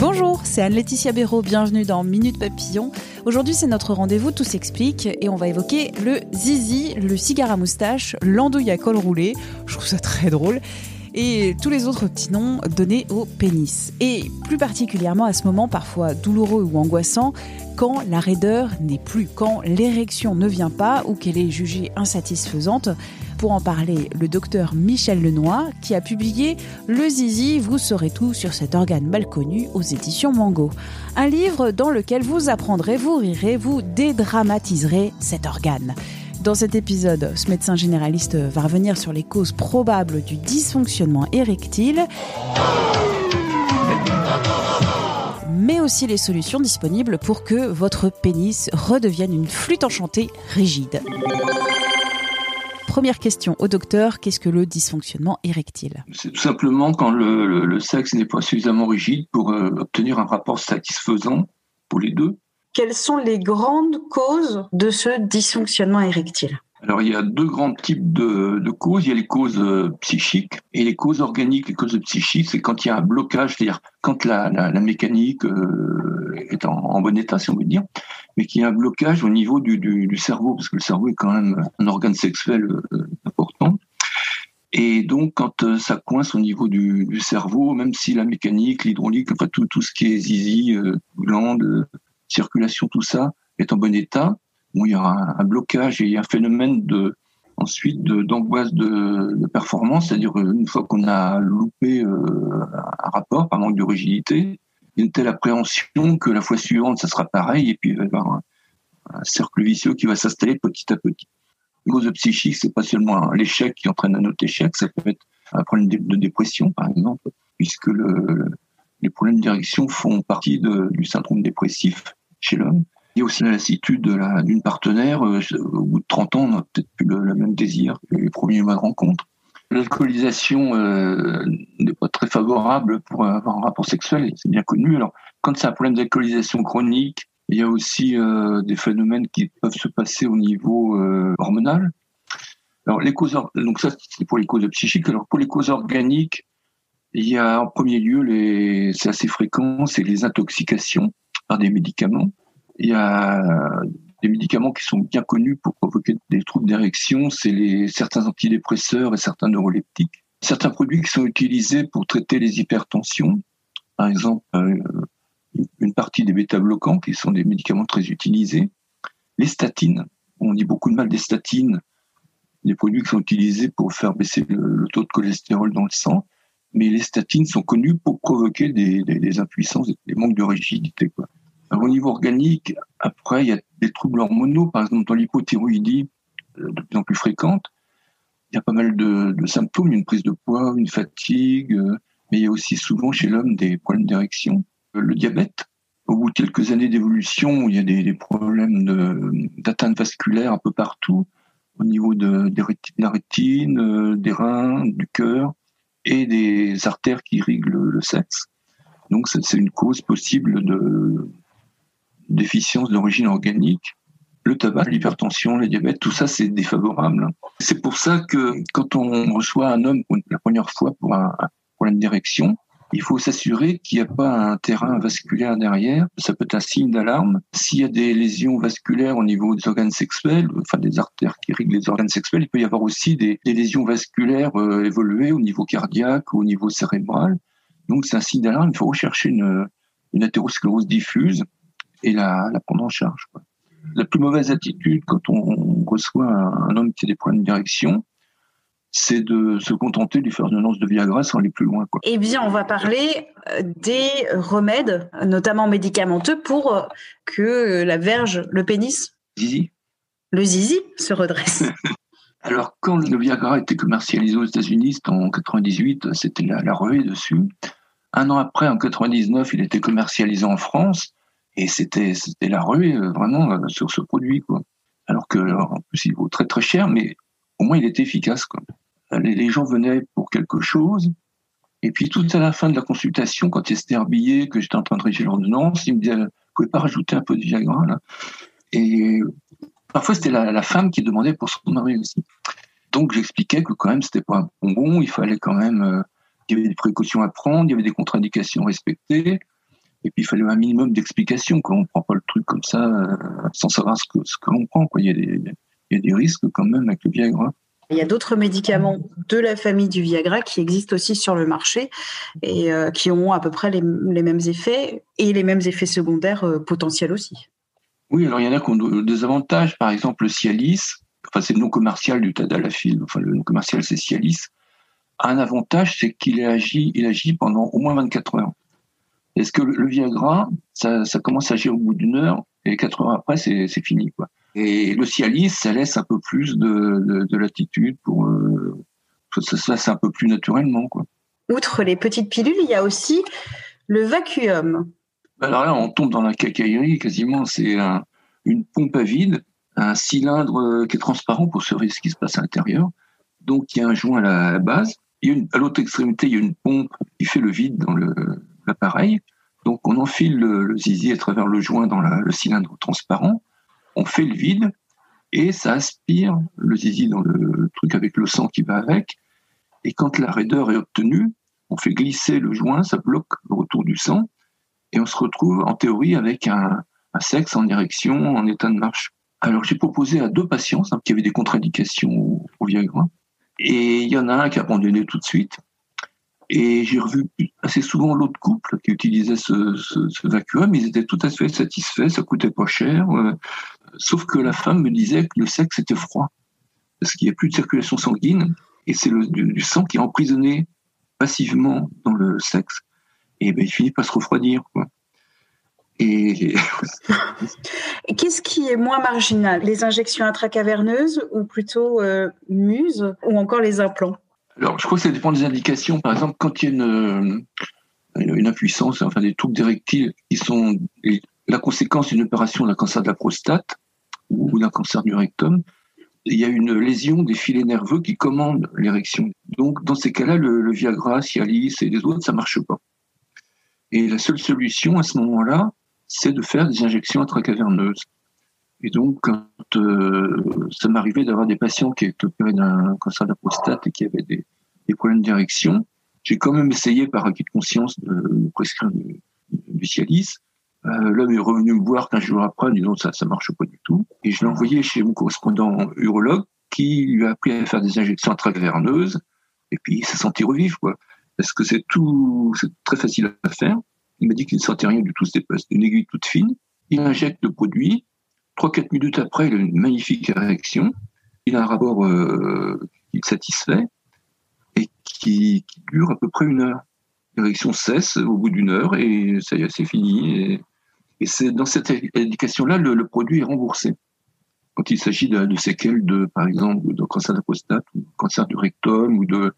Bonjour, c'est Anne-Laetitia Béraud, bienvenue dans Minute Papillon. Aujourd'hui, c'est notre rendez-vous Tout s'explique et on va évoquer le zizi, le cigare à moustache, l'andouille à col roulé. Je trouve ça très drôle et tous les autres petits noms donnés au pénis. Et plus particulièrement à ce moment parfois douloureux ou angoissant, quand la raideur n'est plus, quand l'érection ne vient pas ou qu'elle est jugée insatisfaisante. Pour en parler, le docteur Michel Lenoy, qui a publié Le Zizi, vous saurez tout sur cet organe mal connu aux éditions Mango. Un livre dans lequel vous apprendrez, vous rirez, vous dédramatiserez cet organe. Dans cet épisode, ce médecin généraliste va revenir sur les causes probables du dysfonctionnement érectile, mais aussi les solutions disponibles pour que votre pénis redevienne une flûte enchantée rigide. Première question au docteur, qu'est-ce que le dysfonctionnement érectile? C'est tout simplement quand le, le sexe n'est pas suffisamment rigide pour euh, obtenir un rapport satisfaisant pour les deux quelles sont les grandes causes de ce dysfonctionnement érectile? Alors, il y a deux grands types de, causes. Il y a les causes euh, psychiques et les causes organiques. Les causes psychiques, c'est quand il y a un blocage, c'est-à-dire quand la, mécanique euh, est en, bon état, si on veut dire, mais qu'il y a un blocage au niveau du, cerveau, parce que le cerveau est quand même un organe sexuel euh, important. Et donc, quand ça coince au niveau du, cerveau, même si la mécanique, l'hydraulique, enfin tout, tout ce qui est zizi, glande, circulation, tout ça est en bon état, où il y aura un, blocage et un phénomène de ensuite d'angoisse de, performance, c'est-à-dire une fois qu'on a loupé euh, un rapport par manque de rigidité, il y a une telle appréhension que la fois suivante, ça sera pareil, et puis il va y avoir un, cercle vicieux qui va s'installer petit à petit. Une cause psychique, c'est pas seulement l'échec qui entraîne un autre échec, ça peut être un problème de, dépression, par exemple, puisque le, les problèmes de font partie du syndrome dépressif chez l'homme. Il y a aussi la lassitude d'une partenaire. Euh, au bout de 30 ans, on n'a peut-être plus le, même désir que les premiers mois de rencontre. L'alcoolisation euh, n'est pas très favorable pour avoir un rapport sexuel, c'est bien connu. Alors, quand c'est un problème d'alcoolisation chronique, il y a aussi euh, des phénomènes qui peuvent se passer au niveau hormonal. Alors, les causes, donc ça, c'est pour les causes psychiques. Alors, pour les causes organiques, il y a en premier lieu, c'est assez fréquent, c'est les intoxications des médicaments. Il y a des médicaments qui sont bien connus pour provoquer des troubles d'érection, c'est certains antidépresseurs et certains neuroleptiques. Certains produits qui sont utilisés pour traiter les hypertensions, par exemple euh, une partie des bêta-bloquants qui sont des médicaments très utilisés, les statines. On dit beaucoup de mal des statines, des produits qui sont utilisés pour faire baisser le, taux de cholestérol dans le sang, mais les statines sont connues pour provoquer des, des, impuissances, des manques de rigidité. Au niveau organique, après, il y a des troubles hormonaux, par exemple dans l'hypothyroïdie, euh, de plus en plus fréquente. Il y a pas mal de, symptômes, une prise de poids, une fatigue, euh, mais il y a aussi souvent chez l'homme des problèmes d'érection. Euh, le diabète, au bout de quelques années d'évolution, il y a des, problèmes d'atteinte vasculaire un peu partout, au niveau de, la rétine, des reins, du cœur et des artères qui irriguent le sexe. Donc c'est une cause possible de, déficience d'origine organique, le tabac, l'hypertension, le diabète, tout ça c'est défavorable. C'est pour ça que quand on reçoit un homme pour la première fois pour un, problème d'érection, il faut s'assurer qu'il n'y a pas un terrain vasculaire derrière. Ça peut être un signe d'alarme. S'il y a des lésions vasculaires au niveau des organes sexuels, enfin des artères qui irriguent les organes sexuels, il peut y avoir aussi des, lésions vasculaires euh, évoluées au niveau cardiaque ou au niveau cérébral. Donc c'est un signe d'alarme. Il faut rechercher une, une diffuse et la, la prendre en charge. Quoi. La plus mauvaise attitude quand on reçoit un, homme qui a des problèmes de direction, c'est de se contenter de lui faire une annonce de Viagra sans aller plus loin. Quoi. Eh bien, on va parler euh, des remèdes, notamment médicamenteux, pour euh, que la verge, le pénis, zizi. le zizi se redresse. Alors, quand le Viagra a été commercialisé aux États-Unis, en 98, c'était la, la ruée dessus. Un an après, en 99, il était commercialisé en France et c'était la ruée euh, vraiment euh, sur ce produit quoi. Alors que en plus il vaut très très cher, mais au moins il était efficace quoi. Les, les gens venaient pour quelque chose et puis tout à la fin de la consultation, quand il s'était habillé, que j'étais en train de rédiger l'ordonnance, il me disait, vous pouvez pas rajouter un peu de Viagra là? Et parfois c'était la, la, femme qui demandait pour son mari aussi. Donc j'expliquais que quand même c'était pas un bonbon, il fallait quand même, euh, il y avait des précautions à prendre, il y avait des contre-indications respectées, et puis il fallait un minimum d'explications. Qu'on ne prend pas le truc comme ça euh, sans savoir ce que ce que l'on prend. Quoi. Il y a des il y a des risques quand même avec le Viagra. Il y a d'autres médicaments de la famille du Viagra qui existent aussi sur le marché et euh, qui ont à peu près les, les, mêmes effets et les mêmes effets secondaires euh, potentiels aussi. Oui, alors il y en a qui ont des avantages. Par exemple, le Cialis, enfin c'est le nom commercial du tadalafil, enfin le nom commercial c'est Cialis, un avantage, c'est qu'il agit, il agit pendant au moins 24 heures. Est-ce que le Viagra, ça, ça commence à agir au bout d'une heure et quatre heures après, c'est fini. Quoi. Et le Cialis, ça laisse un peu plus de, de, de latitude pour euh, que ça se fasse un peu plus naturellement. Quoi. Outre les petites pilules, il y a aussi le vacuum. Alors là, on tombe dans la cacaillerie quasiment. C'est un, une pompe à vide, un cylindre euh, qui est transparent pour surveiller ce qui se passe à l'intérieur. Donc il y a un joint à la base. Il y a une, à l'autre extrémité, il y a une pompe qui fait le vide dans l'appareil. Donc on enfile le, zizi à travers le joint dans le cylindre transparent on fait le vide et ça aspire le zizi dans le truc avec le sang qui va avec. Et quand la raideur est obtenue, on fait glisser le joint, ça bloque le retour du sang et on se retrouve en théorie avec un, un sexe en érection, en état de marche. Alors j'ai proposé à deux patients hein, qui avaient des contre-indications au, au Viagra et il y en a un qui a abandonné tout de suite. Et j'ai revu assez souvent l'autre couple qui utilisait ce, ce, vacuum. Ils étaient tout à fait satisfaits, ça coûtait pas cher. Euh, sauf que la femme me disait que le sexe était froid parce qu'il n'y a plus de circulation sanguine et c'est du, sang qui est emprisonné passivement dans le sexe. Et ben, il finit par se refroidir. Quoi. Et qu'est-ce qui est moins marginal? Les injections intracaverneuses ou plutôt euh, muses ou encore les implants? Je crois que ça dépend des indications. Par exemple, quand il y a une, une impuissance, enfin des troubles directiles qui sont la conséquence d'une opération d'un cancer de la prostate ou d'un cancer du rectum, il y a une lésion des filets nerveux qui commandent l'érection. Donc, dans ces cas-là, le, le, Viagra, Cialis et les autres, ça marche pas. Et la seule solution à ce moment-là, c'est de faire des injections intracaverneuses. Et donc, quand euh, ça m'arrivait d'avoir des patients qui étaient opérés d'un cancer de la prostate et qui avaient des, des problèmes d'érection, j'ai quand même essayé par acquis de conscience de prescrire du, du Cialis. Euh, L'homme est revenu me voir 15 jours après en disant ça ça marche pas du tout. Et je l'ai envoyé chez mon correspondant urologue qui lui a appris à faire des injections intraverneuses et puis il s'est senti revivre quoi. Parce que c'est tout, c'est très facile à faire? Il m'a dit qu'il ne sentait rien du tout, c'était une aiguille toute fine. Il injecte le produit, 3-4 minutes après, il a une magnifique érection. Il a un rapport euh, qui le satisfait et qui, qui, dure à peu près une heure. L'érection cesse au bout d'une heure et ça y est, c'est fini. Et, c'est dans cette indication-là, le, produit est remboursé. Quand il s'agit de, séquelles de, par exemple, de cancer de la prostate, ou cancer du rectum, ou de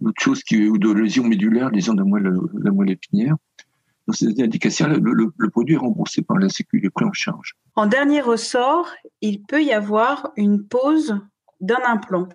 d'autres choses ou de lésions médulaires, lésions de la moelle, la moelle épinière, dans ces indications, le, le, le, produit est remboursé par la Sécu, il est pris en charge. En dernier ressort, il peut y avoir une pose d'un implant.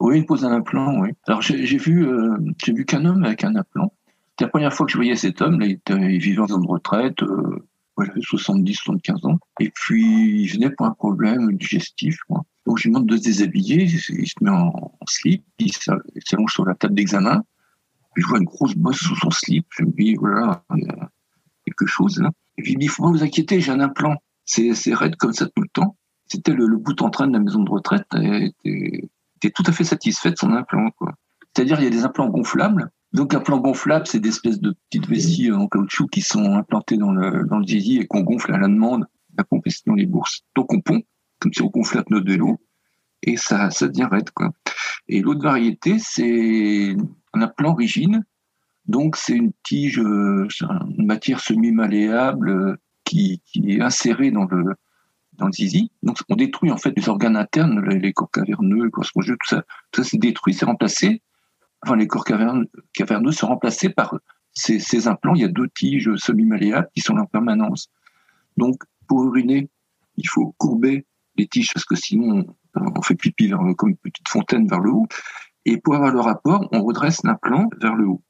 Oui, une pose d'un implant, oui. Alors j'ai vu, euh, j'ai vu qu'un homme avec un implant. C'était la première fois que je voyais cet homme. Là, il, était, il vivait en zone de retraite. Euh, il avait 70, 75 ans. Et puis, il venait pour un problème digestif. Quoi. Donc, je lui demande de se déshabiller. Il se met en, en slip. Il s'allonge sur la table d'examen. Je vois une grosse bosse sous son slip. Je me dis, voilà, a quelque chose là. Et puis, il me dit, faut pas vous inquiéter, j'ai un implant. C'est raide comme ça tout le temps. C'était le, le bout en train de la maison de retraite. Et était, était tout à fait satisfait de son implant. C'est-à-dire, il y a des implants gonflables. Donc, un plan gonflable, c'est des espèces de petites vessies en caoutchouc qui sont implantées dans le, dans le zizi et qu'on gonfle à la demande. La pompe est dans les bourses. Donc, on pompe, comme si on gonflait de vélo, et ça, ça devient raide. Et l'autre variété, c'est un implant rigide. Donc, c'est une tige, une matière semi-malléable qui, qui est insérée dans le, dans le zizi. Donc on détruit en fait les organes internes, les, corps caverneux, les corps spongieux, tout ça. Tout ça c'est détruit, c'est remplacé. Enfin, les corps caverneux, caverneux sont remplacés par ces, ces implants. Il y a deux tiges semi-malléables qui sont là en permanence. Donc pour uriner, il faut courber les tiges parce que sinon on fait pipi vers, comme une petite fontaine vers le haut. Et pour avoir le rapport, on redresse l'implant vers le haut.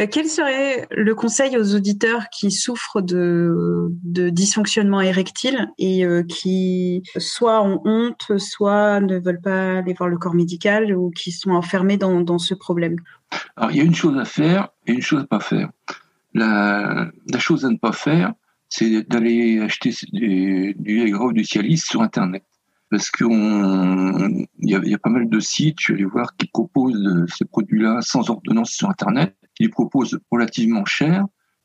Euh, quel serait le conseil aux auditeurs qui souffrent de, dysfonctionnement érectile et euh, qui soit ont honte, soit ne veulent pas aller voir le corps médical ou qui sont enfermés dans, ce problème? Alors, il y a une chose à faire et une chose à pas faire. La, chose à ne pas faire, c'est d'aller acheter du, du Viagra ou du Cialis sur Internet. Parce qu'il y, a, pas mal de sites, je vais aller voir, qui proposent ces produits-là sans ordonnance sur Internet qui les propose relativement cher.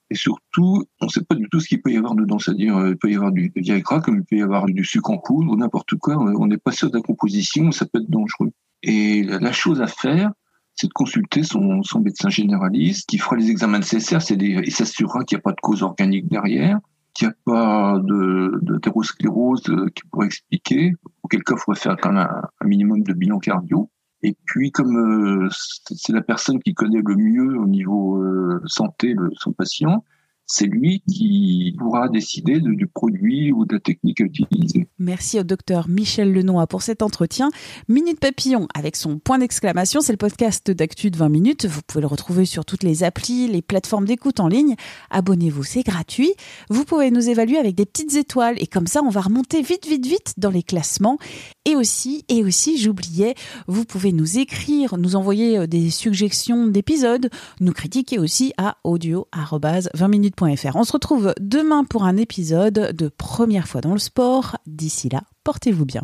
Et surtout, on ne sait pas du tout ce qu'il peut y avoir dedans. C'est-à-dire, euh, il peut y avoir du Viagra, comme il peut y avoir du sucre en poudre ou n'importe quoi. On n'est pas sûr de la composition, ça peut être dangereux. Et la chose à faire, c'est de consulter son, médecin généraliste qui fera les examens nécessaires c'est et s'assurera qu'il n'y a pas de cause organique derrière, qu'il n'y a pas de, de euh, qui pourrait expliquer, auquel cas il faudrait faire quand même un minimum de bilan cardio. Et puis, comme euh, c'est la personne qui connaît le mieux au niveau euh, santé le, son patient, c'est lui qui pourra décider du produit ou de la technique à utiliser. Merci au docteur Michel Lenoir pour cet entretien. Minute Papillon avec son point d'exclamation, c'est le podcast d'actu de 20 minutes. Vous pouvez le retrouver sur toutes les applis, les plateformes d'écoute en ligne. Abonnez-vous, c'est gratuit. Vous pouvez nous évaluer avec des petites étoiles et comme ça, on va remonter vite, vite, vite dans les classements. Et aussi, et aussi, j'oubliais, vous pouvez nous écrire, nous envoyer euh, des suggestions d'épisodes, nous critiquer aussi à audio-20 minutes on se retrouve demain pour un épisode de Première fois dans le sport. D'ici là, portez-vous bien.